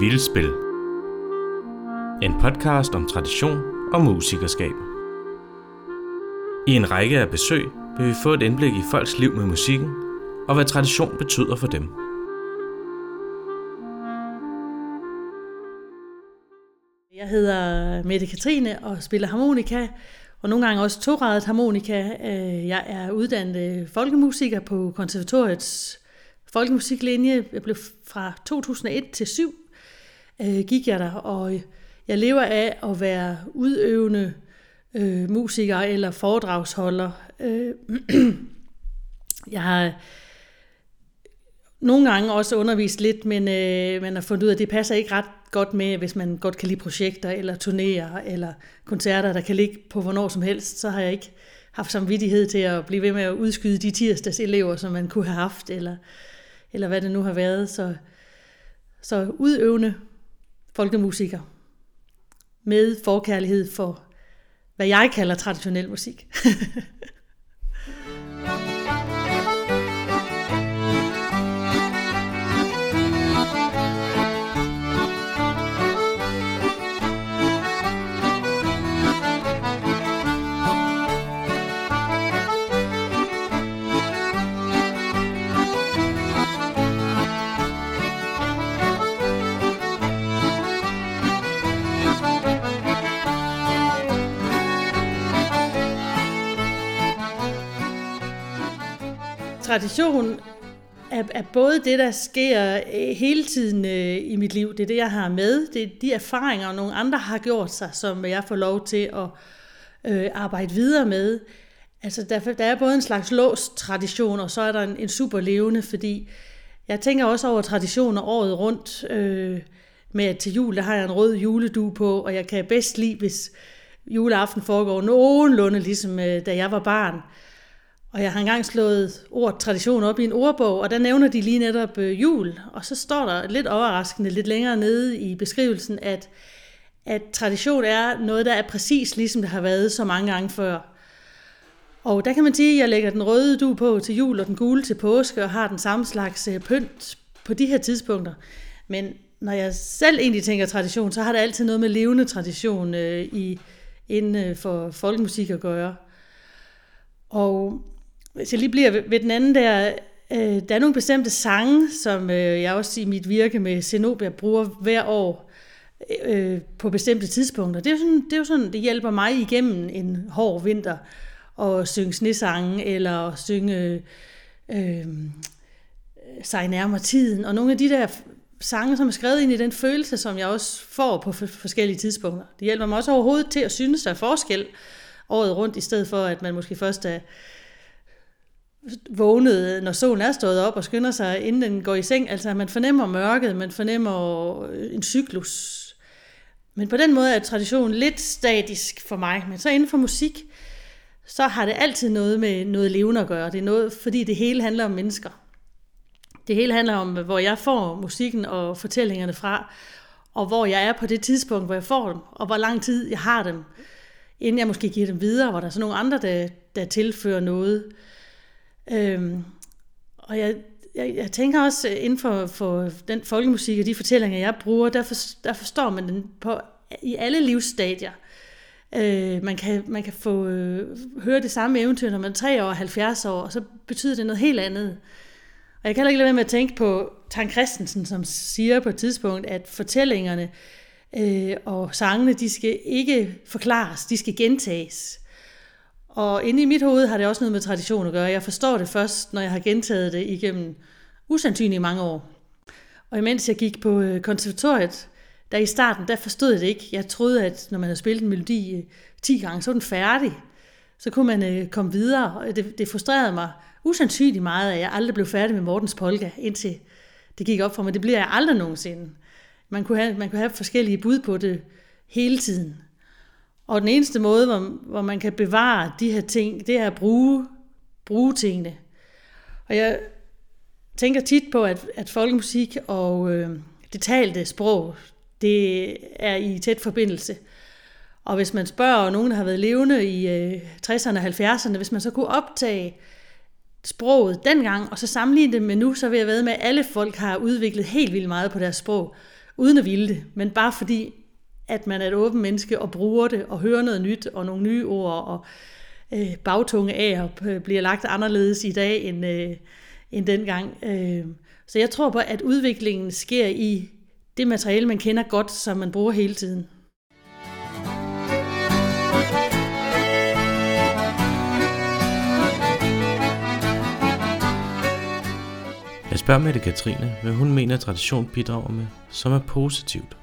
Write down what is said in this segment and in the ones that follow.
Vildspil. En podcast om tradition og musikerskab. I en række af besøg vil vi få et indblik i folks liv med musikken, og hvad tradition betyder for dem. Jeg hedder Mette Katrine og spiller harmonika, og nogle gange også toradet harmonika. Øh, jeg er uddannet folkemusiker på konservatoriets folkemusiklinje. Jeg blev fra 2001 til 7 øh, gik jeg der, og øh, jeg lever af at være udøvende øh, musiker eller foredragsholder. Øh, jeg har nogle gange også undervist lidt, men øh, man har fundet ud af, at det passer ikke ret godt med, hvis man godt kan lide projekter, eller turnéer, eller koncerter, der kan ligge på hvornår som helst, så har jeg ikke haft samvittighed til at blive ved med at udskyde de tirsdags elever, som man kunne have haft, eller, eller hvad det nu har været. Så, så udøvende folkemusiker med forkærlighed for, hvad jeg kalder traditionel musik. Tradition er, er både det, der sker øh, hele tiden øh, i mit liv. Det er det, jeg har med. Det er de erfaringer, nogle andre har gjort sig, som jeg får lov til at øh, arbejde videre med. Altså, der, der er både en slags låst tradition, og så er der en, en super levende, fordi jeg tænker også over traditioner året rundt. Øh, med at til jul, der har jeg en rød juledu på, og jeg kan bedst lide, hvis juleaften foregår nogenlunde, ligesom øh, da jeg var barn. Og jeg har engang slået ordet tradition op i en ordbog, og der nævner de lige netop øh, jul. Og så står der lidt overraskende lidt længere nede i beskrivelsen, at, at tradition er noget, der er præcis ligesom det har været så mange gange før. Og der kan man sige, at jeg lægger den røde du på til jul og den gule til påske, og har den samme slags øh, pynt på de her tidspunkter. Men når jeg selv egentlig tænker tradition, så har det altid noget med levende tradition øh, i, inden øh, for folkemusik at gøre. Og hvis jeg lige bliver ved, ved den anden der, øh, der er nogle bestemte sange, som øh, jeg også i mit virke med Zenobia bruger hver år øh, øh, på bestemte tidspunkter. Det er, jo sådan, det er jo sådan, det hjælper mig igennem en hård vinter at synge snesange, eller at synge øh, sig nærmere tiden. Og nogle af de der sange, som er skrevet ind i den følelse, som jeg også får på forskellige tidspunkter. Det hjælper mig også overhovedet til at synes, der er forskel året rundt, i stedet for, at man måske først er vågnet, når solen er stået op og skynder sig, inden den går i seng. Altså, man fornemmer mørket, man fornemmer øh, en cyklus. Men på den måde er traditionen lidt statisk for mig. Men så inden for musik, så har det altid noget med noget levende at gøre. Det er noget, fordi det hele handler om mennesker. Det hele handler om, hvor jeg får musikken og fortællingerne fra, og hvor jeg er på det tidspunkt, hvor jeg får dem, og hvor lang tid jeg har dem, inden jeg måske giver dem videre, hvor der er så nogle andre, der, der tilfører noget. Øhm, og jeg, jeg, jeg tænker også øh, inden for, for den folkemusik og de fortællinger, jeg bruger, der, for, der forstår man den på, i alle livsstadier. Øh, man, kan, man kan få øh, høre det samme eventyr, når man er 3 år og 70 år, og så betyder det noget helt andet. Og jeg kan heller ikke lade være med at tænke på Tang Christensen, som siger på et tidspunkt, at fortællingerne øh, og sangene, de skal ikke forklares, de skal gentages. Og inde i mit hoved har det også noget med tradition at gøre. Jeg forstår det først, når jeg har gentaget det igennem usandsynligt mange år. Og imens jeg gik på øh, konservatoriet, der i starten, der forstod jeg det ikke. Jeg troede, at når man havde spillet en melodi øh, 10 gange, så var den færdig. Så kunne man øh, komme videre. Og det, det frustrerede mig usandsynligt meget, at jeg aldrig blev færdig med Mortens Polka, indtil det gik op for mig. Det bliver jeg aldrig nogensinde. Man kunne have, man kunne have forskellige bud på det hele tiden. Og den eneste måde, hvor, hvor man kan bevare de her ting, det er at bruge, bruge tingene. Og jeg tænker tit på, at, at folkemusik og øh, det talte sprog, det er i tæt forbindelse. Og hvis man spørger nogen, der har været levende i øh, 60'erne og 70'erne, hvis man så kunne optage sproget dengang, og så sammenligne det med nu, så vil jeg være med, at alle folk har udviklet helt vildt meget på deres sprog. uden at ville det, men bare fordi, at man er et åbent menneske og bruger det og hører noget nyt og nogle nye ord og øh, bagtunge af og øh, bliver lagt anderledes i dag end, øh, end dengang. Øh, så jeg tror på, at udviklingen sker i det materiale, man kender godt, som man bruger hele tiden. Jeg spørger Mette Katrine, hvad hun mener, at tradition bidrager med, som er positivt.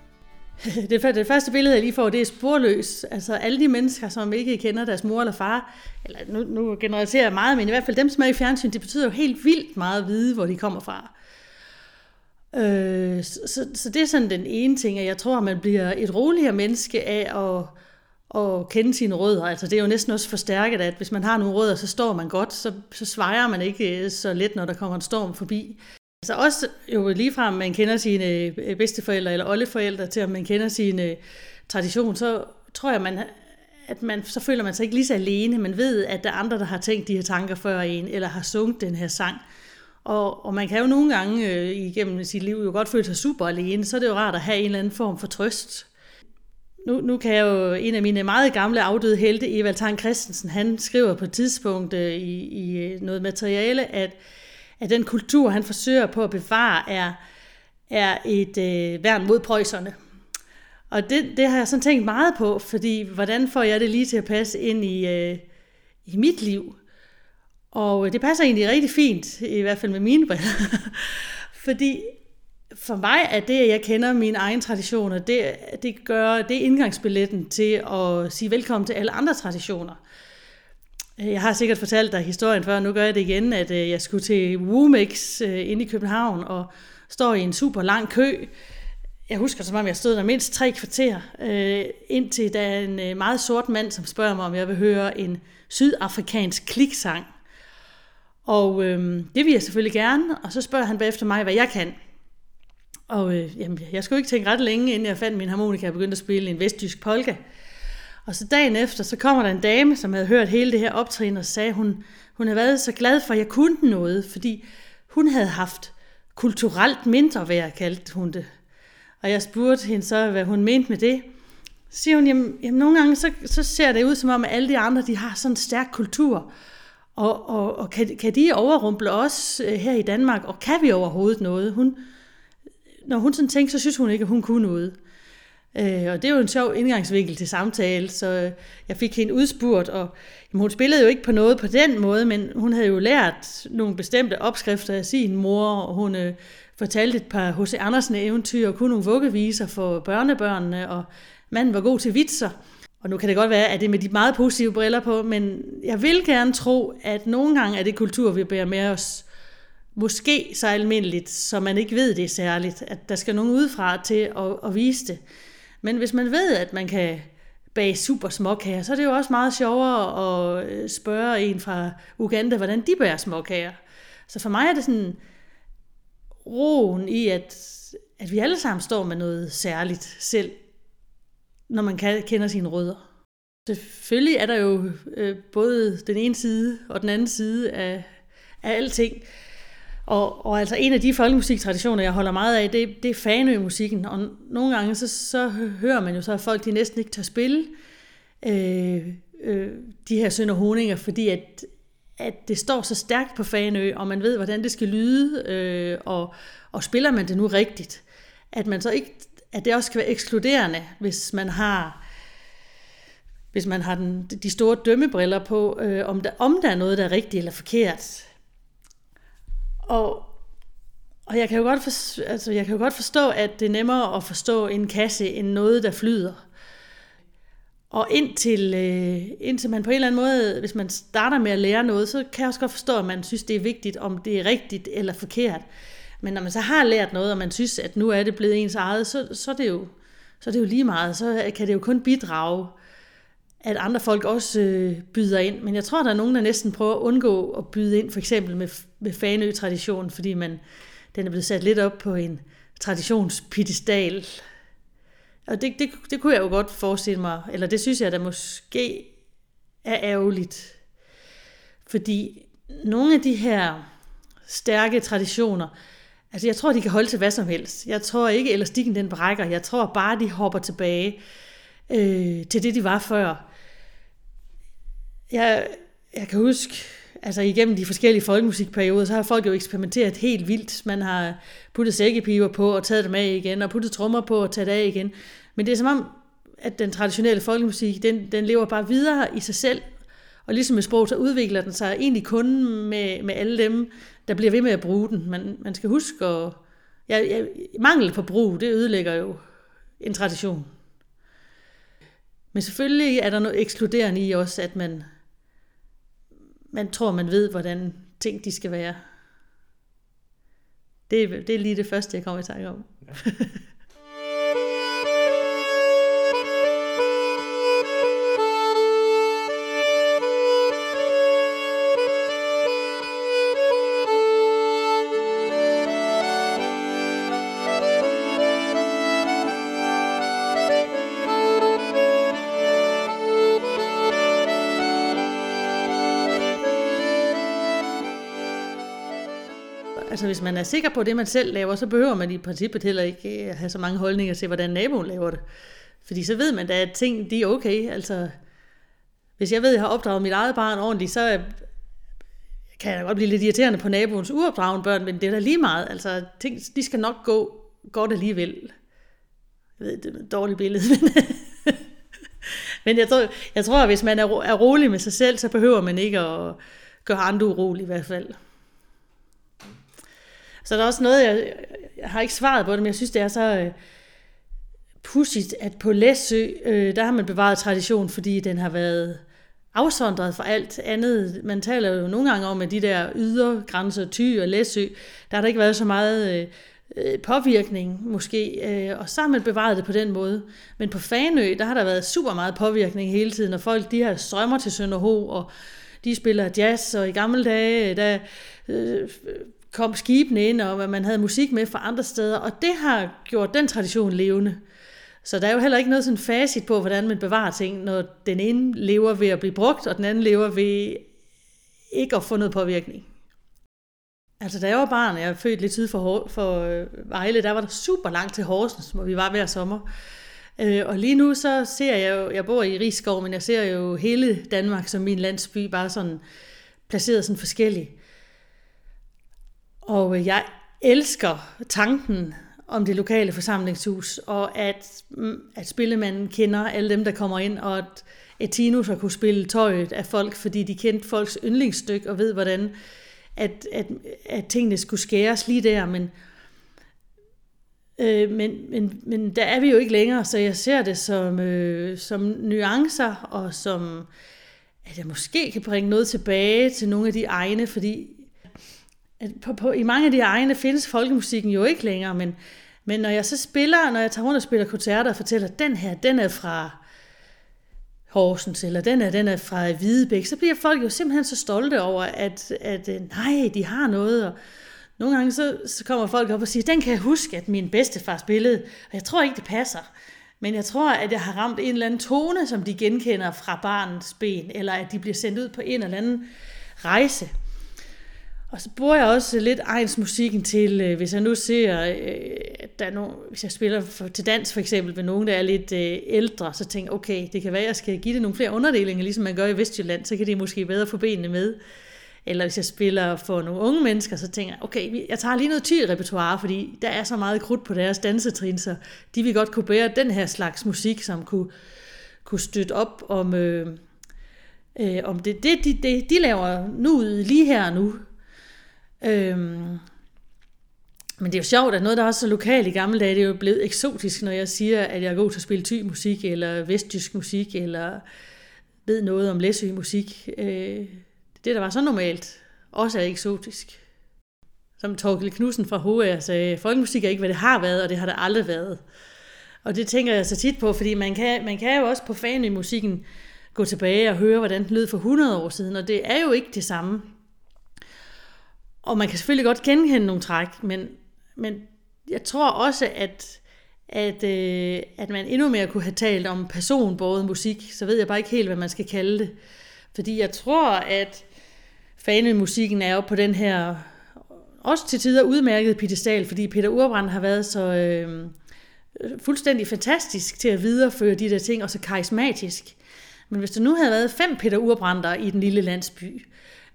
Det, det første billede, jeg lige får, det er sporløs. Altså alle de mennesker, som ikke kender deres mor eller far, eller nu, nu generaliserer jeg meget, men i hvert fald dem, som er i fjernsyn, det betyder jo helt vildt meget at vide, hvor de kommer fra. Øh, så, så det er sådan den ene ting, at jeg tror, at man bliver et roligere menneske af at, at kende sine rødder. Altså det er jo næsten også forstærket, at hvis man har nogle rødder, så står man godt, så, så svejer man ikke øh, så let, når der kommer en storm forbi. Altså også jo ligefrem, man kender sine øh, bedsteforældre eller oldeforældre til, at man kender sine øh, tradition, så tror jeg, man, at man, så føler man sig ikke lige så alene. Man ved, at der er andre, der har tænkt de her tanker før en, eller har sunget den her sang. Og, og man kan jo nogle gange øh, igennem sit liv jo godt føle sig super alene, så er det jo rart at have en eller anden form for trøst. Nu, nu kan jeg jo, en af mine meget gamle afdøde helte, Evald Tang Christensen, han skriver på et tidspunkt øh, i, i øh, noget materiale, at, at den kultur, han forsøger på at bevare, er, er et øh, værn mod prøjserne. Og det, det har jeg sådan tænkt meget på, fordi hvordan får jeg det lige til at passe ind i, øh, i mit liv? Og det passer egentlig rigtig fint, i hvert fald med mine briller. Fordi for mig er det, at jeg kender mine egne traditioner, det, det gør det indgangsbilletten til at sige velkommen til alle andre traditioner. Jeg har sikkert fortalt dig historien før, nu gør jeg det igen, at øh, jeg skulle til Womix øh, inde i København og står i en super lang kø. Jeg husker som om jeg stod der mindst tre kvarter, øh, indtil der er en meget sort mand, som spørger mig, om jeg vil høre en sydafrikansk kliksang. Og øh, det vil jeg selvfølgelig gerne, og så spørger han bagefter mig, hvad jeg kan. Og øh, jamen, jeg skulle ikke tænke ret længe, inden jeg fandt min harmonika og begyndte at spille en vesttysk polka. Og så dagen efter, så kommer der en dame, som havde hørt hele det her optrin, og sagde, hun, hun havde været så glad for, at jeg kunne noget, fordi hun havde haft kulturelt mindre værd, kaldte hun det. Og jeg spurgte hende så, hvad hun mente med det. Så siger hun, jamen, jamen nogle gange så, så ser det ud som om, at alle de andre, de har sådan en stærk kultur, og, og, og kan, kan de overrumple os øh, her i Danmark, og kan vi overhovedet noget? Hun, når hun sådan tænkte, så synes hun ikke, at hun kunne noget. Øh, og det er jo en sjov indgangsvinkel til samtale, så øh, jeg fik hende udspurgt, og jamen, hun spillede jo ikke på noget på den måde, men hun havde jo lært nogle bestemte opskrifter af sin mor, og hun øh, fortalte et par H.C. Andersen eventyr, og kunne nogle vuggeviser for børnebørnene, og manden var god til vitser. Og nu kan det godt være, at det er med de meget positive briller på, men jeg vil gerne tro, at nogle gange er det kultur, vi bærer med os, måske så almindeligt, så man ikke ved det særligt, at der skal nogen udefra til at, at vise det. Men hvis man ved, at man kan bage super småkager, så er det jo også meget sjovere at øh, spørge en fra Uganda, hvordan de bager småkager. Så for mig er det sådan roen i, at, at vi alle sammen står med noget særligt selv, når man kan, kender sine rødder. Selvfølgelig er der jo øh, både den ene side og den anden side af, af alting. Og, og altså en af de folkemusiktraditioner, jeg holder meget af, det, det er Fanø-musikken. Og nogle gange så, så hører man jo så, at folk de næsten ikke tør spille øh, øh, de her sønder honinger, fordi at, at det står så stærkt på Fanø, og man ved, hvordan det skal lyde, øh, og, og spiller man det nu rigtigt, at man så ikke at det også kan være ekskluderende, hvis man har hvis man har den, de store dømmebriller på, øh, om, der, om der er noget, der er rigtigt eller forkert. Og, og jeg, kan jo godt for, altså, jeg kan jo godt forstå, at det er nemmere at forstå en kasse end noget, der flyder. Og indtil, øh, indtil man på en eller anden måde, hvis man starter med at lære noget, så kan jeg også godt forstå, at man synes, det er vigtigt, om det er rigtigt eller forkert. Men når man så har lært noget, og man synes, at nu er det blevet ens eget, så, så, er, det jo, så er det jo lige meget. Så kan det jo kun bidrage, at andre folk også øh, byder ind. Men jeg tror, der er nogen, der næsten prøver at undgå at byde ind, for eksempel med, med Fanø-traditionen, fordi man, den er blevet sat lidt op på en traditionspidestal. Og det, det, det kunne jeg jo godt forestille mig, eller det synes jeg, der måske er ærgerligt. Fordi nogle af de her stærke traditioner, Altså, jeg tror, de kan holde til hvad som helst. Jeg tror ikke, elastikken den brækker. Jeg tror bare, de hopper tilbage øh, til det, de var før. Jeg, jeg kan huske, altså igennem de forskellige folkemusikperioder, så har folk jo eksperimenteret helt vildt. Man har puttet sækkepiber på og taget dem af igen, og puttet trommer på og taget af igen. Men det er som om, at den traditionelle folkemusik, den, den lever bare videre i sig selv. Og ligesom med sprog, så udvikler den sig egentlig kun med, med alle dem, der bliver ved med at bruge den. Man, man skal huske at... Ja, ja, mangel på brug, det ødelægger jo en tradition. Men selvfølgelig er der noget ekskluderende i også, at man, man tror, man ved, hvordan ting de skal være. Det, det er lige det første, jeg kommer i tanke om. Ja. Altså hvis man er sikker på det, man selv laver, så behøver man i princippet heller ikke øh, have så mange holdninger til, hvordan naboen laver det. Fordi så ved man da, at ting de er okay. Altså, hvis jeg ved, at jeg har opdraget mit eget barn ordentligt, så øh, kan jeg godt blive lidt irriterende på naboens uopdragende børn, men det er da lige meget. Altså, ting, de skal nok gå godt alligevel. Jeg ved, det er et dårligt billede, men, men jeg, tror, jeg tror, at hvis man er, er rolig med sig selv, så behøver man ikke at gøre andre urolige i hvert fald. Så der er også noget, jeg, jeg har ikke svaret på det, men jeg synes, det er så øh, pudsigt, at på Læsø, øh, der har man bevaret tradition, fordi den har været afsondret fra alt andet. Man taler jo nogle gange om, at de der ydergrænser, Ty og Læsø, der har der ikke været så meget øh, øh påvirkning måske, øh, og så har man bevaret det på den måde. Men på Fanø, der har der været super meget påvirkning hele tiden, og folk de har strømmer til Sønderho, og de spiller jazz, og i gamle dage, øh, der øh, kom skibene ind, og man havde musik med fra andre steder, og det har gjort den tradition levende. Så der er jo heller ikke noget sådan facit på, hvordan man bevarer ting, når den ene lever ved at blive brugt, og den anden lever ved ikke at få noget påvirkning. Altså, da jeg var barn, jeg er født lidt syd for, for øh, Vejle, der var der super langt til Horsens, hvor vi var hver sommer. Øh, og lige nu så ser jeg jo, jeg bor i Rigskov, men jeg ser jo hele Danmark som min landsby, bare sådan placeret sådan forskelligt. Og jeg elsker tanken om det lokale forsamlingshus, og at, mm, at spillemanden kender alle dem, der kommer ind, og at Etinus har kunne spille tøjet af folk, fordi de kendte folks yndlingsstykke og ved, hvordan at, at, at tingene skulle skæres lige der, men, øh, men, men, men der er vi jo ikke længere, så jeg ser det som, øh, som nuancer, og som at jeg måske kan bringe noget tilbage til nogle af de egne, fordi at på, på, i mange af de egne findes folkemusikken jo ikke længere, men, men når jeg så spiller, når jeg tager rundt og spiller koncerter og fortæller, at den her, den er fra Horsens, eller den er, den er fra Hvidebæk, så bliver folk jo simpelthen så stolte over, at, at øh, nej, de har noget, og nogle gange så, så kommer folk op og siger, den kan jeg huske, at min bedstefar spillede, og jeg tror ikke, det passer. Men jeg tror, at jeg har ramt en eller anden tone, som de genkender fra barnets ben, eller at de bliver sendt ud på en eller anden rejse. Og så bruger jeg også lidt egensmusikken til, øh, hvis jeg nu ser, øh, at der er nogen, hvis jeg spiller for, til dans for eksempel med nogen, der er lidt øh, ældre, så tænker jeg, okay, det kan være, at jeg skal give det nogle flere underdelinger, ligesom man gør i Vestjylland, så kan de måske bedre få benene med. Eller hvis jeg spiller for nogle unge mennesker, så tænker jeg, okay, jeg tager lige noget tid repertoire, fordi der er så meget krudt på deres dansetrin, så de vil godt kunne bære den her slags musik, som kunne, kunne støtte op om, øh, øh, om det, det de, de, de laver nu lige her og nu. Øhm, men det er jo sjovt, at noget, der er også så lokalt i gamle dage, det er jo blevet eksotisk, når jeg siger, at jeg er god til at spille ty musik, eller vestjysk musik, eller ved noget om læsø musik. Øh, det, der var så normalt, også er eksotisk. Som Torkel Knudsen fra HR sagde, folkemusik er ikke, hvad det har været, og det har det aldrig været. Og det tænker jeg så tit på, fordi man kan, man kan jo også på fan i musikken gå tilbage og høre, hvordan den lød for 100 år siden, og det er jo ikke det samme. Og man kan selvfølgelig godt genkende nogle træk, men, men jeg tror også, at, at, øh, at man endnu mere kunne have talt om personbåret musik, så ved jeg bare ikke helt, hvad man skal kalde det. Fordi jeg tror, at fanemusikken er jo på den her også til tider udmærket pedestal, fordi Peter Urbrand har været så øh, fuldstændig fantastisk til at videreføre de der ting, og så karismatisk. Men hvis der nu havde været fem Peter Urbrander i den lille landsby,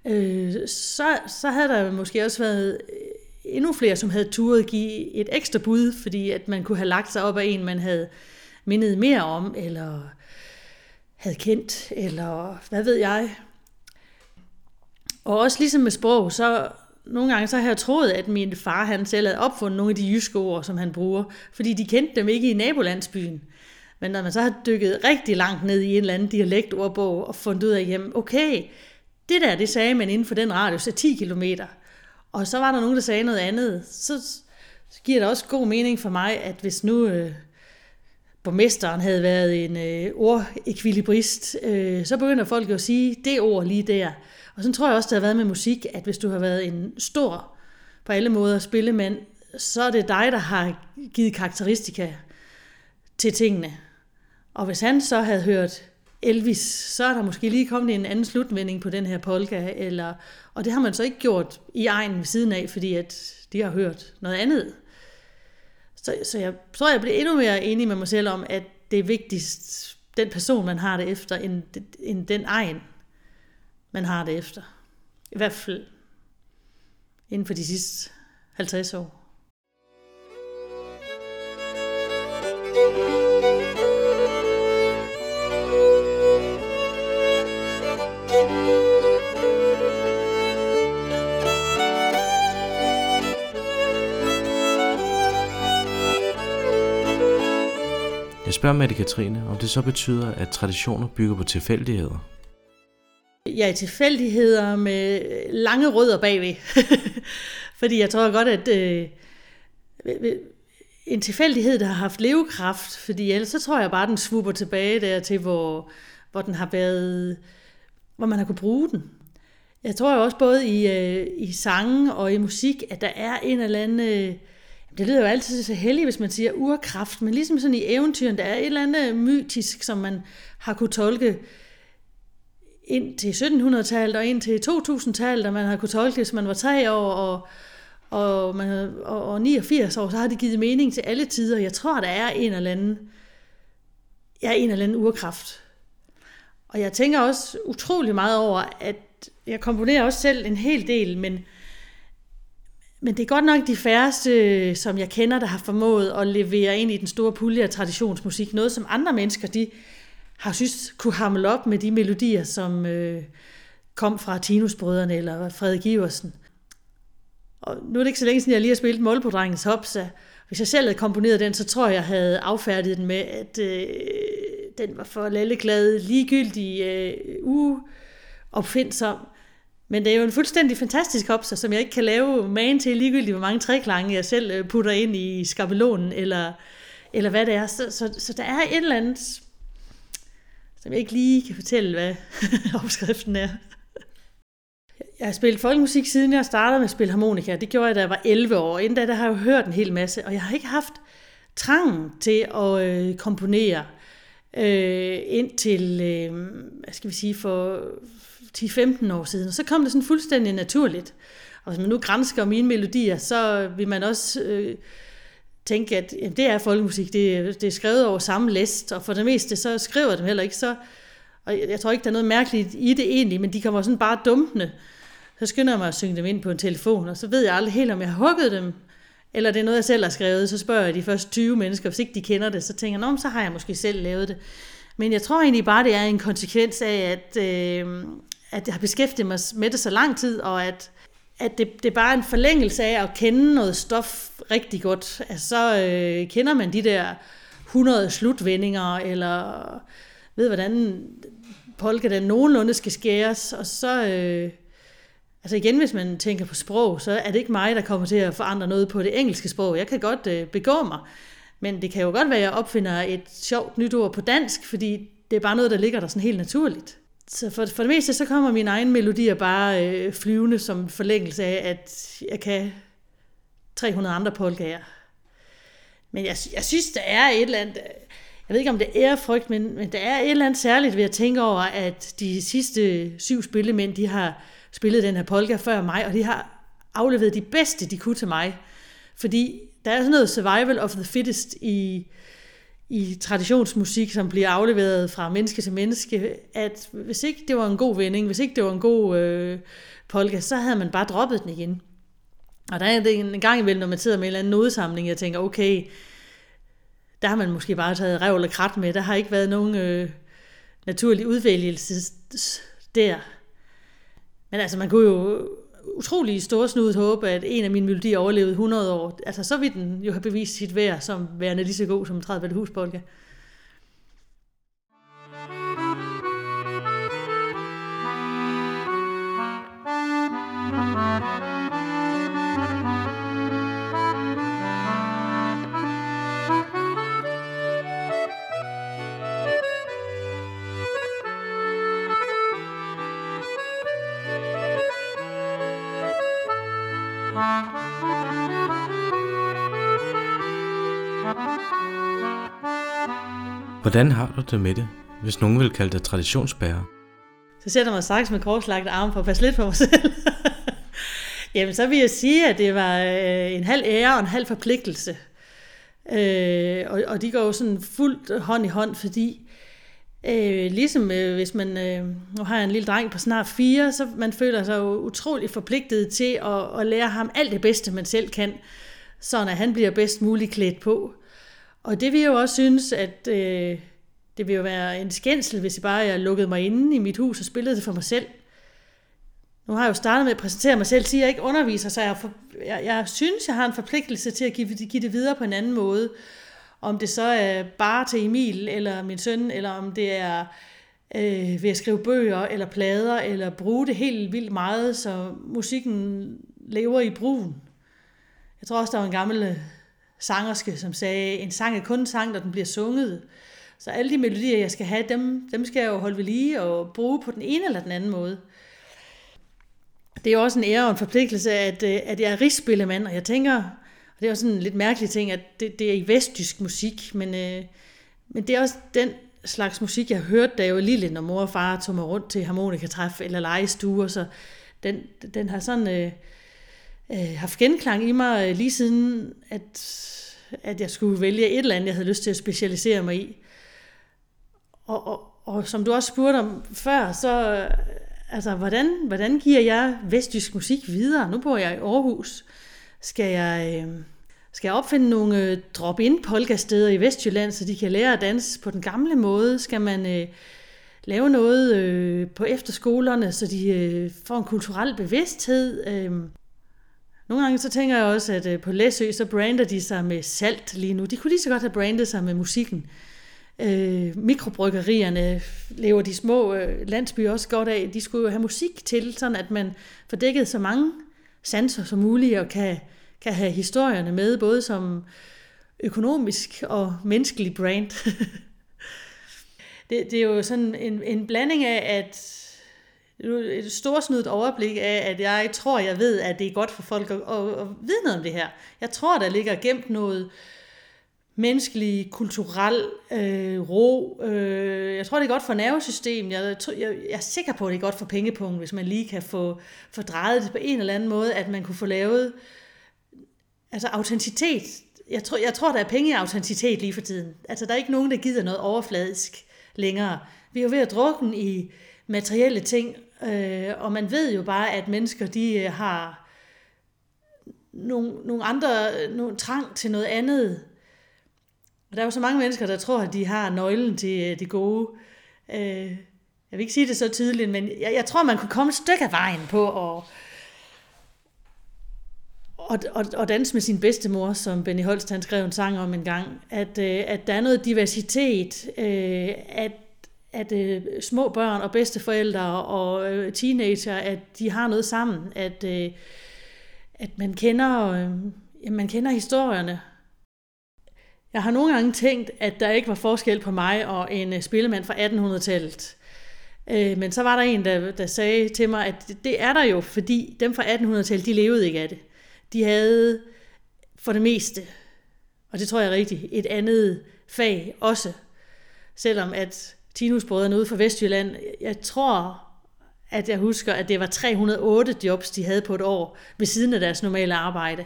øh, så, så havde der måske også været øh, endnu flere, som havde turet give et ekstra bud, fordi at man kunne have lagt sig op af en, man havde mindet mere om, eller havde kendt, eller hvad ved jeg. Og også ligesom med sprog, så nogle gange så har jeg troet, at min far han selv havde opfundet nogle af de jyske ord, som han bruger, fordi de kendte dem ikke i nabolandsbyen. Men når man så har dykket rigtig langt ned i en eller anden dialektordbog og fundet ud af, jamen okay, det der, det sagde man inden for den radius af 10 km. Og så var der nogen, der sagde noget andet. Så giver det også god mening for mig, at hvis nu øh, borgmesteren havde været en øh, ordekvilibrist, øh, så begynder folk jo at sige det ord lige der. Og så tror jeg også, det har været med musik, at hvis du har været en stor, på alle måder, spillemand, så er det dig, der har givet karakteristika til tingene. Og hvis han så havde hørt Elvis, så er der måske lige kommet en anden slutvending på den her polka, eller, og det har man så ikke gjort i egen ved siden af, fordi at de har hørt noget andet. Så, så jeg tror, jeg bliver endnu mere enig med mig selv om, at det er vigtigst, den person, man har det efter, end, end den egen, man har det efter. I hvert fald inden for de sidste 50 år. Jeg spørge Mette Katrine, om det så betyder, at traditioner bygger på tilfældigheder. Ja, tilfældigheder med lange rødder bagved. Fordi jeg tror godt, at øh, en tilfældighed, der har haft levekraft, fordi ellers så tror jeg bare, at den svupper tilbage der til, hvor, hvor den har været, hvor man har kunne bruge den. Jeg tror også både i, øh, i sange og i musik, at der er en eller anden, øh, det lyder jo altid så heldigt, hvis man siger urkraft, men ligesom sådan i eventyren, der er et eller andet mytisk, som man har kunne tolke ind til 1700-tallet og ind til 2000-tallet, og man har kunne tolke det, hvis man var tre år, og, og, man, og, og 89 år, så har det givet mening til alle tider. Jeg tror, der er en eller anden, ja, en eller anden urkraft. Og jeg tænker også utrolig meget over, at jeg komponerer også selv en hel del, men, men det er godt nok de færreste, som jeg kender, der har formået at levere ind i den store pulje af traditionsmusik. Noget, som andre mennesker, de har synes kunne hamle op med de melodier, som øh, kom fra Tinusbrødrene eller Frederik Iversen. Og nu er det ikke så længe siden, jeg lige har spillet Målbodrengens Hopsa. Hvis jeg selv havde komponeret den, så tror jeg, jeg havde affærdiget den med, at øh, den var for lalleglad, ligegyldig, øh, uopfindsom. Men det er jo en fuldstændig fantastisk hopser, som jeg ikke kan lave magen til, ligegyldigt hvor mange træklange jeg selv øh, putter ind i skabelonen, eller, eller hvad det er. Så, så, så der er et eller andet, som jeg ikke lige kan fortælle, hvad opskriften er. Jeg har spillet folkemusik, siden jeg startede med at spille harmonika. Det gjorde jeg, da jeg var 11 år. Inden da der har jeg jo hørt en hel masse, og jeg har ikke haft trangen til at øh, komponere øh, Øh, indtil, øh, hvad skal vi sige, for 10-15 år siden. Og så kom det sådan fuldstændig naturligt. Og hvis man nu grænsker mine melodier, så vil man også øh, tænke, at jamen, det er folkemusik, det, det er skrevet over samme læst, og for det meste, så skriver dem heller ikke så, og jeg, jeg tror ikke, der er noget mærkeligt i det egentlig, men de kommer sådan bare dumpende. Så skynder jeg mig at synge dem ind på en telefon, og så ved jeg aldrig helt, om jeg har hugget dem, eller det er noget, jeg selv har skrevet. Så spørger jeg de første 20 mennesker, hvis ikke de kender det, så tænker jeg, så har jeg måske selv lavet det. Men jeg tror egentlig bare, det er en konsekvens af, at, øh, at jeg har beskæftiget mig med det så lang tid, og at, at det, det er bare en forlængelse af at kende noget stof rigtig godt. Altså, så øh, kender man de der 100 slutvendinger, eller ved, hvordan polka den nogenlunde skal skæres, og så... Øh, Altså igen, hvis man tænker på sprog, så er det ikke mig, der kommer til at forandre noget på det engelske sprog. Jeg kan godt øh, begå mig, men det kan jo godt være, at jeg opfinder et sjovt nyt ord på dansk, fordi det er bare noget, der ligger der sådan helt naturligt. Så for, for det meste, så kommer mine egne melodier bare øh, flyvende som forlængelse af, at jeg kan 300 andre polkaer. Men jeg, jeg synes, der er et eller andet, jeg ved ikke om det er frygt, men, men der er et eller andet særligt ved at tænke over, at de sidste syv spillemænd, de har spillet den her polka før mig, og de har afleveret de bedste, de kunne til mig. Fordi der er sådan noget survival of the fittest i, i traditionsmusik, som bliver afleveret fra menneske til menneske, at hvis ikke det var en god vending, hvis ikke det var en god øh, polka, så havde man bare droppet den igen. Og der er det en gang imellem, når man sidder med en eller anden nodesamling, jeg tænker, okay, der har man måske bare taget rev eller krat med. Der har ikke været nogen øh, naturlig udvælgelse der. Men altså, man kunne jo utrolig storsnudet håbe, at en af mine melodier overlevede 100 år. Altså, så ville den jo have bevist sit værd som værende lige så god som 30 huspolka. Hvordan har du det med det, hvis nogen vil kalde dig traditionsbærer? Så sætter man straks med korslagt arm for at passe lidt på mig selv. Jamen, så vil jeg sige, at det var øh, en halv ære og en halv forpligtelse. Øh, og, og de går jo sådan fuldt hånd i hånd, fordi øh, ligesom øh, hvis man, øh, nu har jeg en lille dreng på snart fire, så man føler sig jo utrolig forpligtet til at, at lære ham alt det bedste, man selv kan, så at han bliver bedst muligt klædt på. Og det vil jeg jo også synes, at øh, det vil jo være en skændsel, hvis jeg bare jeg lukkede mig inde i mit hus og spillede det for mig selv. Nu har jeg jo startet med at præsentere mig selv, siger jeg ikke underviser, så jeg, for, jeg, jeg synes, jeg har en forpligtelse til at give, give det videre på en anden måde. Om det så er bare til Emil eller min søn, eller om det er øh, ved at skrive bøger eller plader, eller bruge det helt vildt meget, så musikken lever i brugen. Jeg tror også, der var en gammel øh, sangerske, som sagde, en sang er kun en sang, når den bliver sunget. Så alle de melodier, jeg skal have, dem, dem skal jeg jo holde ved lige og bruge på den ene eller den anden måde. Det er jo også en ære og en forpligtelse, at, øh, at jeg er rigsspillemand, og jeg tænker, og det er også en lidt mærkelig ting, at det, det er i vestjysk musik, men, øh, men det er også den slags musik, jeg hørte, da jeg var lille, når mor og far tog mig rundt til harmonikatræf eller legestuer, så den, den har sådan øh, øh, haft genklang i mig øh, lige siden, at, at jeg skulle vælge et eller andet, jeg havde lyst til at specialisere mig i. Og, og, og som du også spurgte om før, så øh, altså, hvordan, hvordan giver jeg vestjysk musik videre? Nu bor jeg i Aarhus. Skal jeg, øh, skal jeg opfinde nogle øh, drop-in polkasteder i Vestjylland, så de kan lære at danse på den gamle måde? Skal man øh, lave noget øh, på efterskolerne, så de øh, får en kulturel bevidsthed? Øh, nogle gange så tænker jeg også, at øh, på Læsø, så brander de sig med salt lige nu. De kunne lige så godt have brandet sig med musikken. Øh, mikrobryggerierne lever de små øh, landsbyer også godt af. De skulle jo have musik til, sådan at man får dækket så mange sanser som muligt, og kan, kan have historierne med, både som økonomisk og menneskelig brand. det, det er jo sådan en, en blanding af, at et storsnydt overblik af, at jeg tror, jeg ved, at det er godt for folk at, at, at vide noget om det her. Jeg tror, der ligger gemt noget menneskelig, kulturel øh, ro. Øh, jeg tror, det er godt for nervesystemet. Jeg, jeg, jeg er sikker på, at det er godt for pengepunkten, hvis man lige kan få, få drejet det på en eller anden måde, at man kunne få lavet altså autenticitet. Jeg tror, jeg tror, der er penge i autenticitet lige for tiden. Altså, der er ikke nogen, der gider noget overfladisk længere. Vi er jo ved at drukne i materielle ting, øh, og man ved jo bare, at mennesker, de øh, har nogle, nogle andre, øh, nogle trang til noget andet, og der er jo så mange mennesker, der tror, at de har nøglen til øh, det gode. Øh, jeg vil ikke sige det så tydeligt, men jeg, jeg tror, man kunne komme et stykke af vejen på at og, og, og danse med sin bedstemor, som Benny Holst han skrev en sang om en gang, at, øh, at der er noget diversitet, at, at øh, små børn og bedsteforældre og øh, teenager, at de har noget sammen, at, øh, at man kender, man kender historierne, jeg har nogle gange tænkt, at der ikke var forskel på mig og en øh, spillemand fra 1800-tallet. Øh, men så var der en, der, der sagde til mig, at det er der jo, fordi dem fra 1800-tallet, de levede ikke af det. De havde for det meste, og det tror jeg er rigtigt, et andet fag også. Selvom at Tinusbrødrene ude fra Vestjylland, jeg tror, at jeg husker, at det var 308 jobs, de havde på et år ved siden af deres normale arbejde.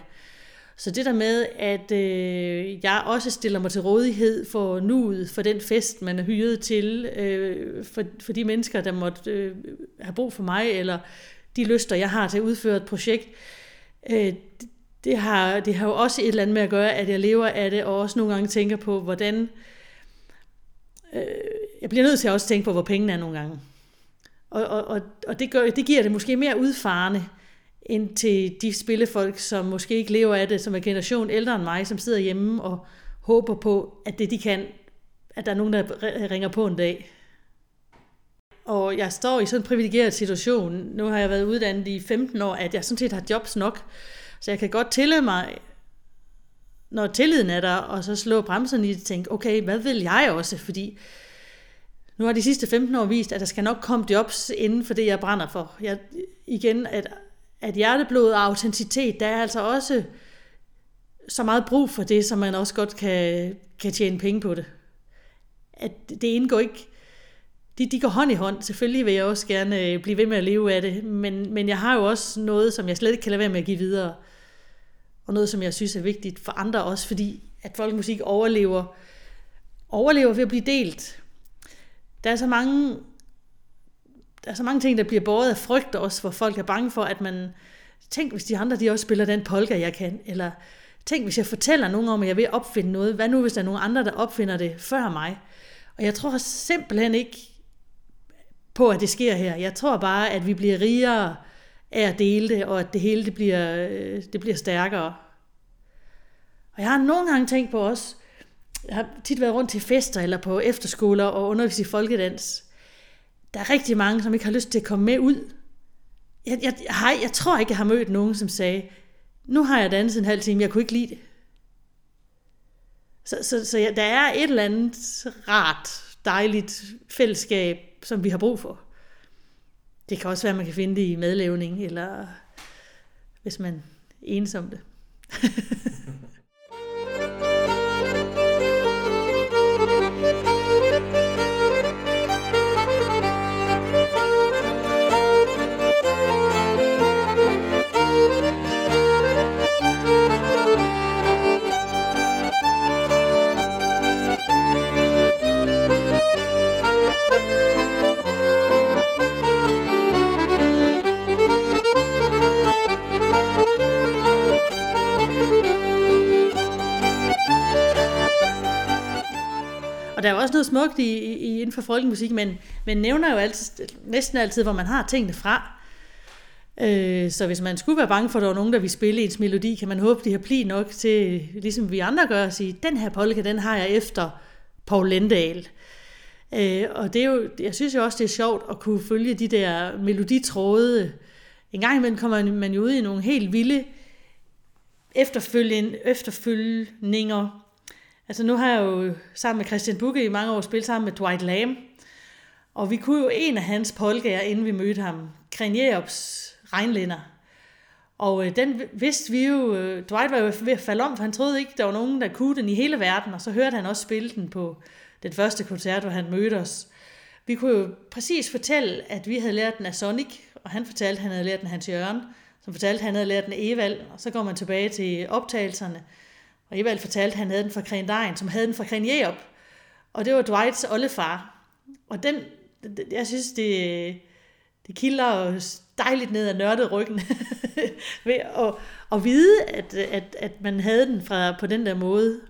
Så det der med, at øh, jeg også stiller mig til rådighed for nuet, for den fest, man er hyret til, øh, for, for de mennesker, der måtte øh, have brug for mig, eller de lyster, jeg har til at udføre et projekt, øh, det, har, det har jo også et eller andet med at gøre, at jeg lever af det, og også nogle gange tænker på, hvordan... Øh, Øh, jeg bliver nødt til at også tænke på, hvor pengene er nogle gange. Og, og, og, og det, gør, det giver det måske mere udfarende, end til de spillefolk, som måske ikke lever af det, som er generation ældre end mig, som sidder hjemme og håber på, at det de kan, at der er nogen, der ringer på en dag. Og jeg står i sådan en privilegeret situation. Nu har jeg været uddannet i 15 år, at jeg sådan set har jobs nok. Så jeg kan godt tillade mig, når tilliden er der, og så slå bremserne i det og tænke, okay, hvad vil jeg også? Fordi nu har de sidste 15 år vist, at der skal nok komme jobs inden for det, jeg brænder for. Jeg, igen, at at hjerteblod og autenticitet, der er altså også så meget brug for det, som man også godt kan, kan tjene penge på det. At det indgår ikke, de, de går hånd i hånd. Selvfølgelig vil jeg også gerne øh, blive ved med at leve af det, men, men jeg har jo også noget, som jeg slet ikke kan lade være med at give videre. Og noget, som jeg synes er vigtigt for andre også, fordi at folkemusik overlever, overlever ved at blive delt. Der er så mange der er så mange ting, der bliver båret af frygt også, hvor folk er bange for, at man... Tænk, hvis de andre de også spiller den polka, jeg kan. Eller tænk, hvis jeg fortæller nogen om, at jeg vil opfinde noget. Hvad nu, hvis der er nogen andre, der opfinder det før mig? Og jeg tror simpelthen ikke på, at det sker her. Jeg tror bare, at vi bliver rigere af at dele det, og at det hele det bliver, øh, det bliver stærkere. Og jeg har nogle gange tænkt på også, jeg har tit været rundt til fester eller på efterskoler og undervist i folkedans der er rigtig mange, som ikke har lyst til at komme med ud. Jeg, jeg, jeg, jeg tror ikke, jeg har mødt nogen, som sagde, nu har jeg danset en halv time, jeg kunne ikke lide det. Så, så, så ja, der er et eller andet rart, dejligt fællesskab, som vi har brug for. Det kan også være, at man kan finde det i madlavning, eller hvis man er ensom det. der er også noget smukt i, i inden for folkemusik, men, men nævner jo altid, næsten altid, hvor man har tingene fra. Øh, så hvis man skulle være bange for, at der var nogen, der ville spille ens melodi, kan man håbe, de har pli nok til, ligesom vi andre gør, at sige, den her polka, den har jeg efter Paul Lendal. Øh, og det er jo, jeg synes jo også, det er sjovt at kunne følge de der meloditråde. En gang imellem kommer man jo ud i nogle helt vilde efterfølgninger Altså nu har jeg jo sammen med Christian Bukke i mange år spillet sammen med Dwight Lamb. Og vi kunne jo en af hans polkaer, inden vi mødte ham, Krenjeops regnlænder. Og øh, den vidste vi jo, øh, Dwight var jo ved at falde om, for han troede ikke, der var nogen, der kunne den i hele verden. Og så hørte han også spille den på den første koncert, hvor han mødte os. Vi kunne jo præcis fortælle, at vi havde lært den af Sonic, og han fortalte, at han havde lært den af Hans Jørgen, som fortalte, at han havde lært den af Evald, og så går man tilbage til optagelserne. Og Evald fortalte, at han havde den fra Kren Dein, som havde den fra Kren Jeop. Og det var Dwights oldefar. Og den, jeg synes, det, det kilder dejligt ned ad nørdet ryggen ved at, at vide, at, at, at man havde den fra, på den der måde.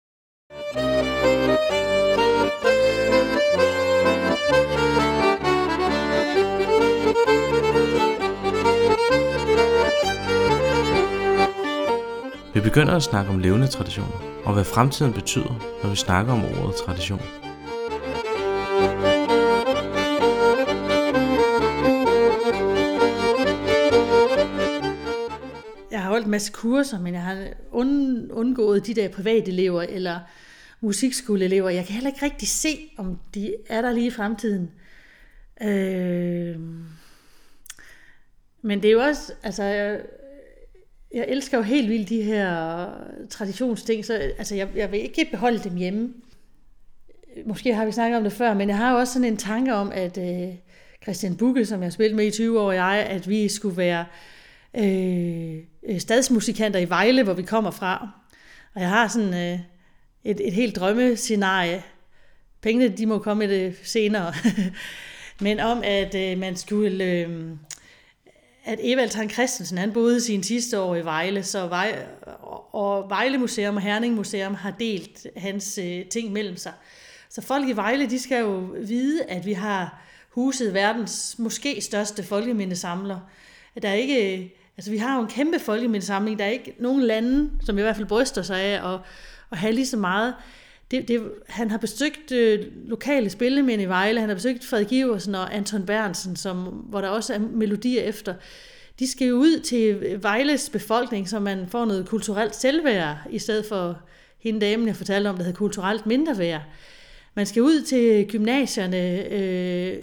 Vi begynder at snakke om levende traditioner, og hvad fremtiden betyder, når vi snakker om ordet tradition. Jeg har holdt en masse kurser, men jeg har undgået de der private elever eller musikskoleelever. Jeg kan heller ikke rigtig se, om de er der lige i fremtiden. Øh... Men det er jo også, altså, jeg elsker jo helt vildt de her traditionsting, så altså, jeg, jeg vil ikke beholde dem hjemme. Måske har vi snakket om det før, men jeg har jo også sådan en tanke om, at øh, Christian Bukke, som jeg spillede med i 20 år, og jeg, at vi skulle være øh, øh, stadsmusikanter i Vejle, hvor vi kommer fra. Og jeg har sådan øh, et, et helt drømmescenarie. Pengene, de må komme det senere. Men om, at øh, man skulle... Øh, at Evald Tang Christensen, han boede sine sidste år i Vejle, så Vej, og Vejle Museum og Herning Museum har delt hans øh, ting mellem sig. Så folk i Vejle, de skal jo vide, at vi har huset verdens måske største folkemindesamler. Der er ikke, altså vi har jo en kæmpe folkemindesamling. Der er ikke nogen lande, som i hvert fald bryster sig af at, at have lige så meget. Det, det, han har besøgt øh, lokale spillemænd i Vejle, han har besøgt Frederik Iversen og Anton Bernsen, som, hvor der også er melodier efter. De skal jo ud til Vejles befolkning, så man får noget kulturelt selvværd, i stedet for hende damen, jeg fortalte om, der hedder kulturelt mindreværd. Man skal ud til gymnasierne, øh,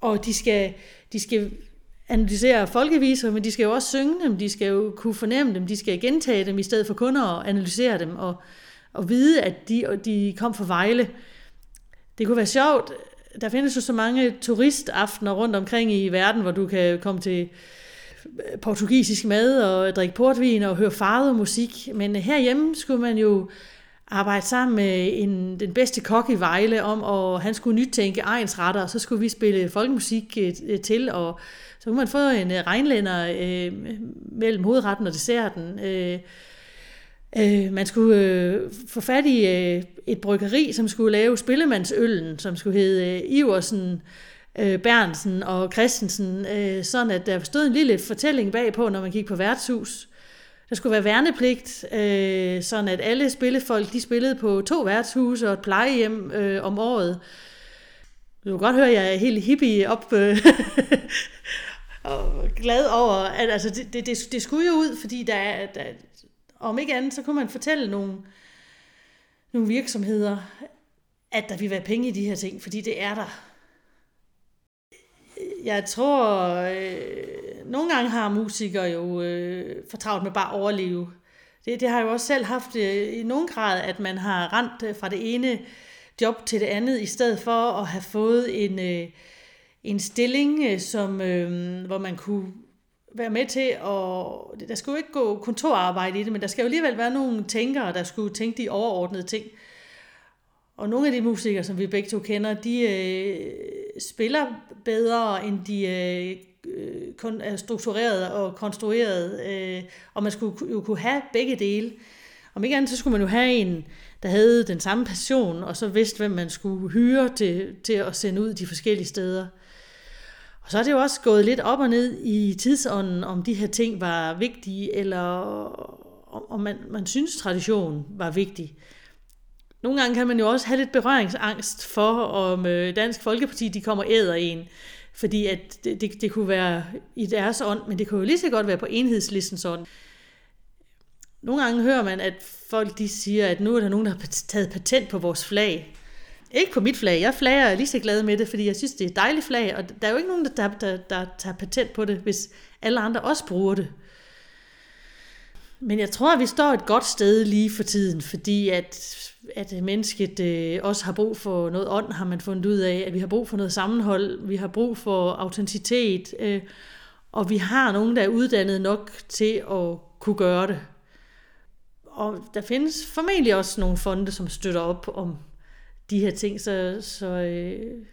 og de skal, de skal analysere folkeviser, men de skal jo også synge dem, de skal jo kunne fornemme dem, de skal gentage dem, i stedet for kun at analysere dem, og, og vide, at de, de kom fra Vejle. Det kunne være sjovt. Der findes jo så mange turistaftener rundt omkring i verden, hvor du kan komme til øh, portugisisk mad og drikke portvin og høre farvet musik. Men herhjemme skulle man jo arbejde sammen med en, den bedste kok i Vejle om, og han skulle nytænke ejens retter, og så skulle vi spille folkemusik øh, til, og så kunne man få en øh, regnlænder øh, mellem hovedretten og desserten. Øh, øh, man skulle øh, få fat i øh, et bryggeri, som skulle lave spillemandsøllen, som skulle hedde øh, Iversen, øh, Bernsen og Christensen, øh, sådan at der stod en lille fortælling bagpå, når man gik på værtshus. Der skulle være værnepligt, øh, sådan at alle spillefolk de spillede på to værtshuse og et plejehjem øh, om året. Du kan godt høre, at jeg er helt hippie op øh, og glad over, at altså, det, det, det, det skulle jo ud, fordi der er, der, om ikke andet, så kunne man fortælle nogle, nogle virksomheder, at der vil være penge i de her ting, fordi det er der. Jeg tror, øh, nogle gange har musikere jo øh, fortravlt med bare at overleve. Det, det har jeg jo også selv haft øh, i nogen grad, at man har rent øh, fra det ene job til det andet, i stedet for at have fået en, øh, en stilling, øh, som, øh, hvor man kunne være med til at... Der skulle jo ikke gå kontorarbejde i det, men der skal jo alligevel være nogle tænkere, der skulle tænke de overordnede ting. Og nogle af de musikere, som vi begge to kender, de øh, spiller bedre, end de øh, øh, kun er struktureret og konstrueret. Øh, og man skulle jo kunne have begge dele. Om ikke andet, så skulle man jo have en, der havde den samme passion, og så vidste, hvem man skulle hyre til, til at sende ud de forskellige steder. Og så er det jo også gået lidt op og ned i tidsånden, om de her ting var vigtige, eller om man, man synes, tradition var vigtig. Nogle gange kan man jo også have lidt berøringsangst for, om øh, Dansk Folkeparti de kommer æder en. Fordi at det, det, det kunne være i deres ånd, men det kunne jo lige så godt være på enhedslistens ånd. Nogle gange hører man, at folk de siger, at nu er der nogen, der har taget patent på vores flag. Ikke på mit flag. Jeg flager er lige så glad med det, fordi jeg synes, det er et dejligt flag, og der er jo ikke nogen, der, der, der tager patent på det, hvis alle andre også bruger det. Men jeg tror, at vi står et godt sted lige for tiden, fordi at, at mennesket øh, også har brug for noget ånd, har man fundet ud af, at vi har brug for noget sammenhold, vi har brug for autenticitet, øh, og vi har nogen, der er uddannet nok til at kunne gøre det. Og der findes formentlig også nogle fonde, som støtter op om de her ting, så, så øh,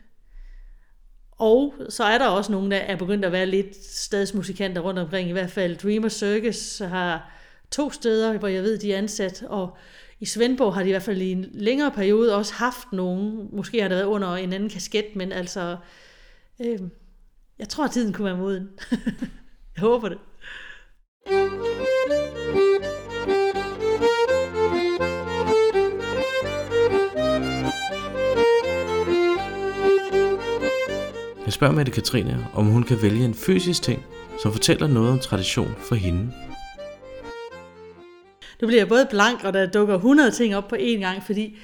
og så er der også nogen, der er begyndt at være lidt stadsmusikanter rundt omkring. I hvert fald Dreamer Circus har to steder, hvor jeg ved, de er ansat, og i Svendborg har de i hvert fald i en længere periode også haft nogen. Måske har det været under en anden kasket, men altså, øh, jeg tror, at tiden kunne være moden. jeg håber det. Spørger Mette Katrine, om hun kan vælge en fysisk ting, som fortæller noget om tradition for hende. Nu bliver jeg både blank, og der dukker 100 ting op på én gang, fordi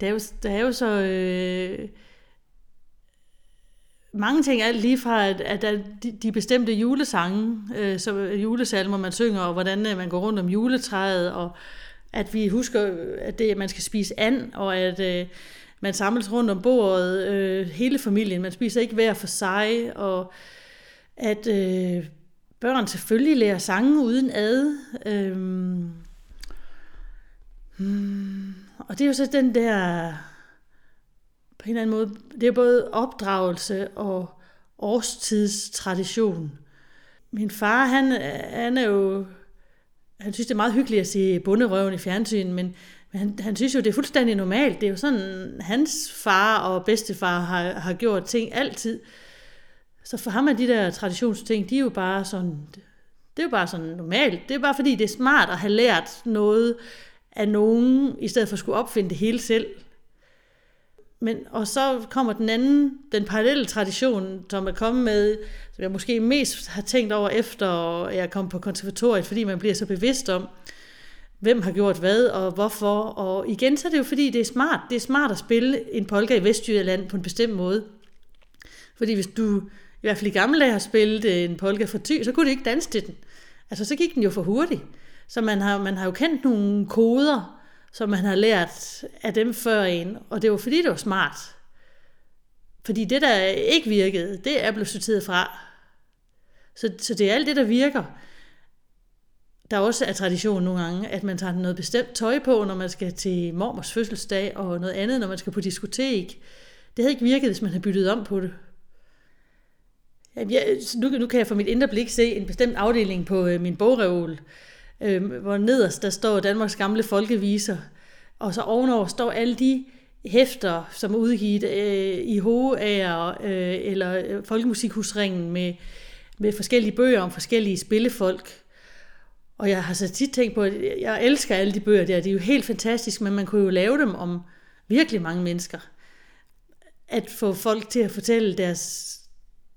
der er jo, der er jo så... Øh, mange ting, alt lige fra, at, at de, de bestemte julesange, øh, så julesalmer, man synger, og hvordan øh, man går rundt om juletræet, og at vi husker, øh, at det, man skal spise and, og at øh, man samles rundt om bordet, øh, hele familien, man spiser ikke hver for sig, og at øh, børn selvfølgelig lærer sange uden ad. Øh, hmm, og det er jo så den der, på en eller anden måde, det er både opdragelse og årstidstradition. Min far, han, han er jo, han synes, det er meget hyggeligt at se bunderøven i fjernsyn, men, men han, han synes jo, det er fuldstændig normalt. Det er jo sådan, hans far og bedstefar har, har gjort ting altid. Så for ham er de der traditionsting, de er jo bare sådan, det er jo bare sådan normalt. Det er bare fordi, det er smart at have lært noget af nogen, i stedet for at skulle opfinde det hele selv. Men, og så kommer den anden, den parallelle tradition, som er kommet med, som jeg måske mest har tænkt over efter, jeg kom på konservatoriet, fordi man bliver så bevidst om, hvem har gjort hvad og hvorfor. Og igen så er det jo fordi, det er smart. Det er smart at spille en polka i Vestjylland på en bestemt måde. Fordi hvis du i hvert fald i gamle dage har spillet øh, en polka for ty, så kunne du ikke danse til den. Altså så gik den jo for hurtigt. Så man har, man har jo kendt nogle koder, som man har lært af dem før en, og det var fordi, det var smart. Fordi det, der ikke virkede, det er blevet sorteret fra. Så, så det er alt det, der virker. Der også er tradition nogle gange, at man tager noget bestemt tøj på, når man skal til mormors fødselsdag, og noget andet, når man skal på diskotek. Det havde ikke virket, hvis man havde byttet om på det. Jamen, jeg, nu, nu kan jeg for mit indre blik se en bestemt afdeling på øh, min bogreol, øh, hvor nederst der står Danmarks gamle folkeviser, og så ovenover står alle de hæfter, som er udgivet øh, i Hogeager øh, eller øh, Folkemusikhusringen med, med forskellige bøger om forskellige spillefolk. Og jeg har så tit tænkt på, at jeg elsker alle de bøger der. Det er jo helt fantastisk, men man kunne jo lave dem om virkelig mange mennesker. At få folk til at fortælle deres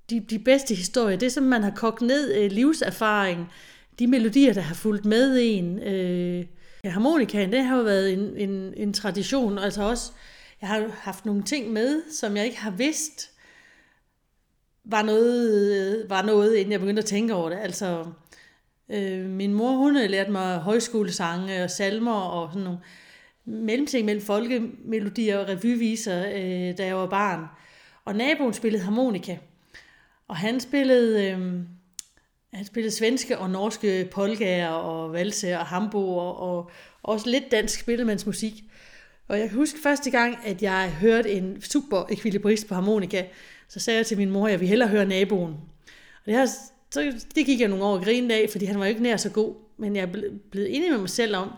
de, de bedste historier, det som man har kogt ned, øh, livserfaring, de melodier, der har fulgt med en. Øh, harmonikaen, det har jo været en, en, en tradition, altså også, jeg har haft nogle ting med, som jeg ikke har vidst, var noget, øh, var noget inden jeg begyndte at tænke over det. Altså, øh, min mor, hun havde lært mig højskolesange og salmer og sådan nogle mellemting mellem folkemelodier og revyviser, øh, da jeg var barn. Og naboen spillede harmonika. Og han spillede, øh, han spillede svenske og norske polkaer og valse og hambo og, og også lidt dansk spillemandsmusik. Og jeg kan huske første gang, at jeg hørte en super ekvilibrist på harmonika, så sagde jeg til min mor, at jeg ville hellere høre naboen. Og det, har så, det gik jeg nogle år og grinede af, fordi han var jo ikke nær så god. Men jeg er blevet enig med mig selv om,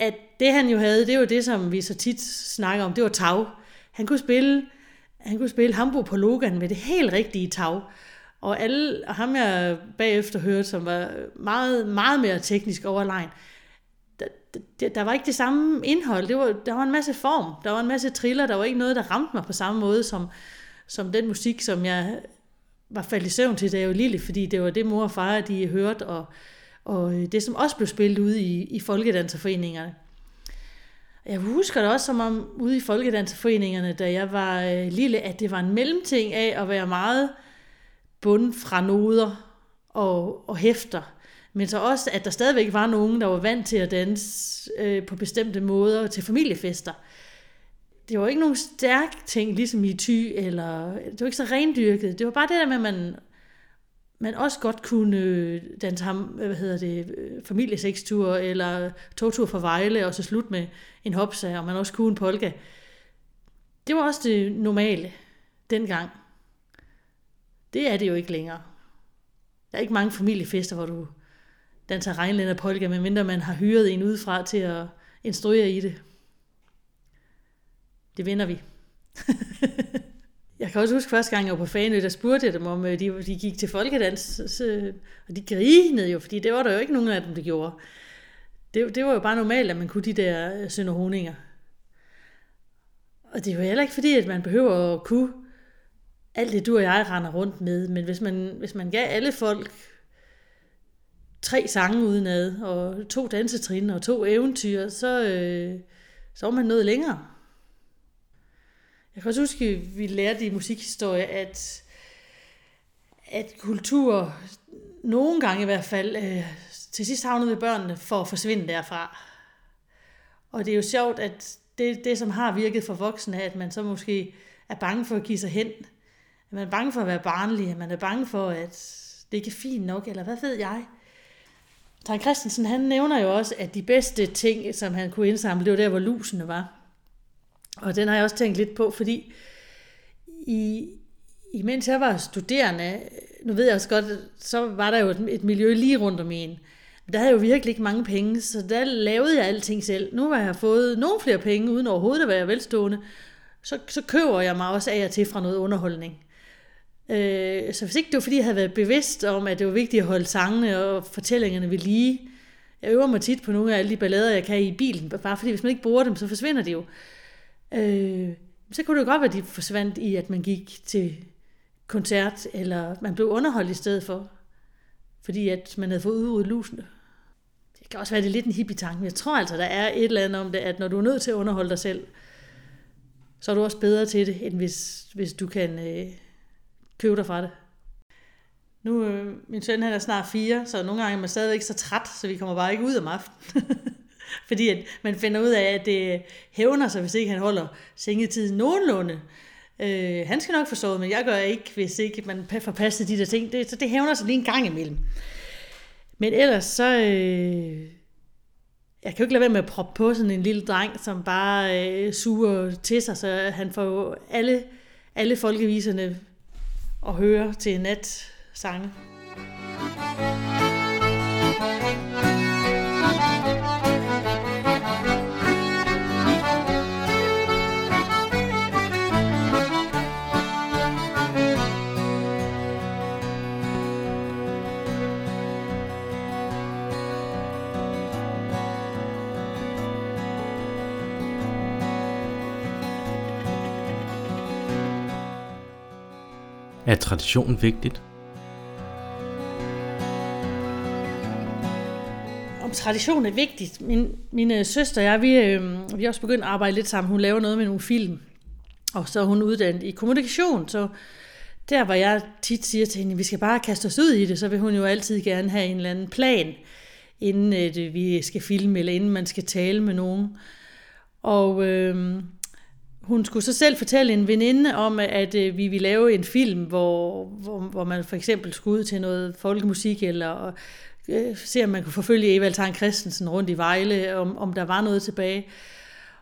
at det han jo havde, det var det, som vi så tit snakker om, det var tag. Han kunne spille han kunne spille Hamburg på Logan med det helt rigtige tag. Og alle, og ham jeg bagefter hørte, som var meget, meget mere teknisk overlegen, der, der, der var ikke det samme indhold. Det var, der var en masse form, der var en masse triller, der var ikke noget, der ramte mig på samme måde som, som den musik, som jeg var faldet i søvn til, da jeg var lille, fordi det var det, mor og far, de hørte, og, og øh, det, som også blev spillet ude i, i folkedanserforeningerne. Jeg husker det også som om ude i Folkedanserforeningerne, da jeg var øh, lille, at det var en mellemting af at være meget bund fra noder og, og hæfter. Men så også, at der stadigvæk var nogen, der var vant til at danse øh, på bestemte måder til familiefester. Det var ikke nogen stærk ting, ligesom i ty, eller det var ikke så rendyrket. Det var bare det der med, at man man også godt kunne danse ham, hvad hedder det, familiesekstur eller togtur fra Vejle og så slut med en hopsa, og man også kunne en polka. Det var også det normale dengang. Det er det jo ikke længere. Der er ikke mange familiefester, hvor du danser regnlænder polka, medmindre man har hyret en udefra til at instruere i det. Det vinder vi. Jeg kan også huske første gang, jeg var på Fanø, der spurgte jeg dem om, øh, de, de gik til folkedans, så, og de grinede jo, fordi det var der jo ikke nogen af dem, der gjorde. Det, det var jo bare normalt, at man kunne de der øh, sønderhoninger. Og det er jo heller ikke fordi, at man behøver at kunne alt det, du og jeg render rundt med, men hvis man, hvis man gav alle folk tre sange udenad, og to dansetrin og to eventyr, så, øh, så var man noget længere. Jeg kan også huske, at vi lærte i musikhistorie, at, at kultur, nogle gange i hvert fald, øh, til sidst havnede ved børnene for at forsvinde derfra. Og det er jo sjovt, at det, det, som har virket for voksne, at man så måske er bange for at give sig hen. At man er bange for at være barnlig, at man er bange for, at det ikke er fint nok, eller hvad ved jeg. Tang Christensen, han nævner jo også, at de bedste ting, som han kunne indsamle, det var der, hvor lusene var. Og den har jeg også tænkt lidt på, fordi i, imens jeg var studerende, nu ved jeg også godt, så var der jo et, et miljø lige rundt om en. Men der havde jeg jo virkelig ikke mange penge, så der lavede jeg alting selv. Nu har jeg fået nogle flere penge, uden overhovedet at være velstående. Så, så køber jeg mig også af og til fra noget underholdning. Øh, så hvis ikke det var, fordi jeg havde været bevidst om, at det var vigtigt at holde sangene og fortællingerne ved lige. Jeg øver mig tit på nogle af alle de ballader, jeg kan i bilen, bare fordi hvis man ikke bruger dem, så forsvinder de jo. Øh, Øh, så kunne det godt være, at de forsvandt i, at man gik til koncert, eller man blev underholdt i stedet for, fordi at man havde fået udryddet lusene. Det kan også være, det er lidt en hippie-tanke, men jeg tror altså, der er et eller andet om det, at når du er nødt til at underholde dig selv, så er du også bedre til det, end hvis, hvis du kan øh, købe dig fra det. Nu, øh, min søn han er snart fire, så nogle gange er man stadigvæk så træt, så vi kommer bare ikke ud om aftenen. Fordi at man finder ud af, at det hævner sig, hvis ikke han holder sengetiden nogenlunde. Øh, han skal nok forstå men jeg gør ikke, hvis ikke man får passet de der ting. Det, så det hævner sig lige en gang imellem. Men ellers så... Øh, jeg kan jo ikke lade være med at proppe på sådan en lille dreng, som bare øh, suger til sig, så han får jo alle, alle folkeviserne at høre til nat Er traditionen vigtigt? Om tradition er vigtigt. Min, min søster og jeg, vi, øh, vi er også begyndt at arbejde lidt sammen. Hun laver noget med nogle film, og så er hun uddannet i kommunikation, så der hvor jeg tit siger til hende, at vi skal bare kaste os ud i det, så vil hun jo altid gerne have en eller anden plan, inden øh, at vi skal filme, eller inden man skal tale med nogen. Og øh, hun skulle så selv fortælle en veninde om, at øh, vi ville lave en film, hvor, hvor, hvor man for eksempel skulle ud til noget folkemusik, eller øh, se om man kunne forfølge Evald Tang Christensen rundt i Vejle, om, om der var noget tilbage.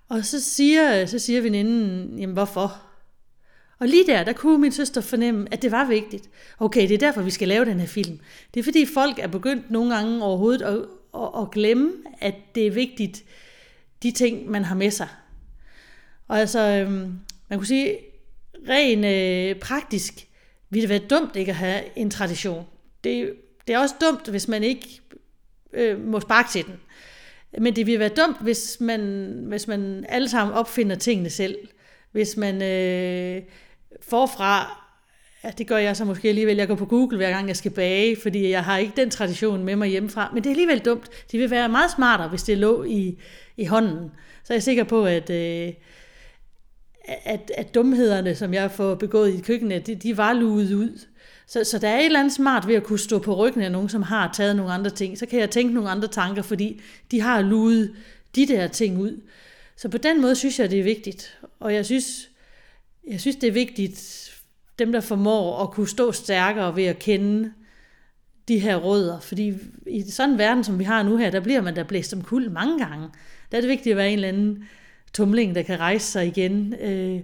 Og så siger, så siger veninden, jamen hvorfor? Og lige der, der kunne min søster fornemme, at det var vigtigt. Okay, det er derfor, vi skal lave den her film. Det er fordi folk er begyndt nogle gange overhovedet at, at, at glemme, at det er vigtigt, de ting, man har med sig. Og altså, øhm, man kunne sige, rent øh, praktisk ville det være dumt ikke at have en tradition. Det, det er også dumt, hvis man ikke øh, må sparke til den. Men det ville være dumt, hvis man, hvis man alle sammen opfinder tingene selv. Hvis man øh, forfra, ja, det gør jeg så måske alligevel, jeg går på Google hver gang jeg skal bage, fordi jeg har ikke den tradition med mig hjemmefra. Men det er alligevel dumt. Det vil være meget smartere, hvis det lå i, i hånden. Så er jeg sikker på, at... Øh, at, at dumhederne, som jeg får begået i køkkenet, de, de var luet ud. Så, så der er et eller andet smart ved at kunne stå på ryggen af nogen, som har taget nogle andre ting. Så kan jeg tænke nogle andre tanker, fordi de har luet de der ting ud. Så på den måde synes jeg, det er vigtigt. Og jeg synes, jeg synes det er vigtigt, dem der formår at kunne stå stærkere ved at kende de her rødder. Fordi i sådan en verden, som vi har nu her, der bliver man da blæst om kul mange gange. Der er det vigtigt at være en eller anden tumling, der kan rejse sig igen. Øh,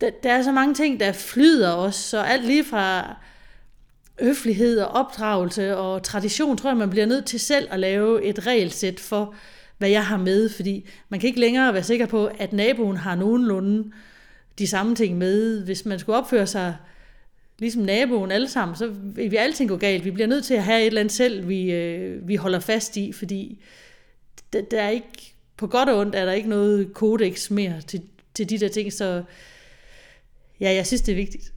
der, der er så mange ting, der flyder os, så alt lige fra høflighed og opdragelse og tradition, tror jeg, man bliver nødt til selv at lave et regelsæt for, hvad jeg har med, fordi man kan ikke længere være sikker på, at naboen har nogenlunde de samme ting med. Hvis man skulle opføre sig ligesom naboen alle sammen, så vil vi alting gå galt. Vi bliver nødt til at have et eller andet selv, vi, øh, vi holder fast i, fordi der, der er ikke på godt og ondt er der ikke noget kodex mere til, til de der ting, så ja, jeg synes, det er vigtigt.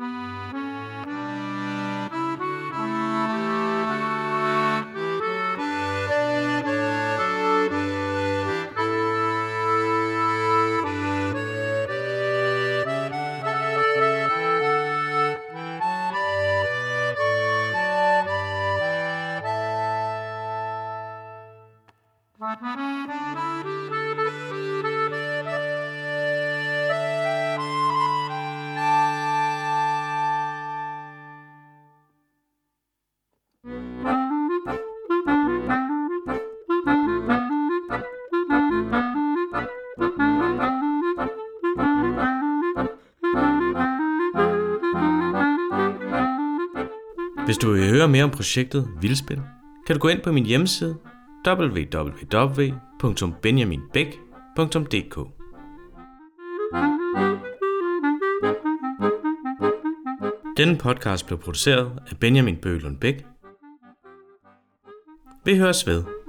Thank you. Mere om projektet Vildspil, kan du gå ind på min hjemmeside www.benjaminbæk.dk Denne podcast blev produceret af Benjamin Bøgelund Bæk. Vi høres ved.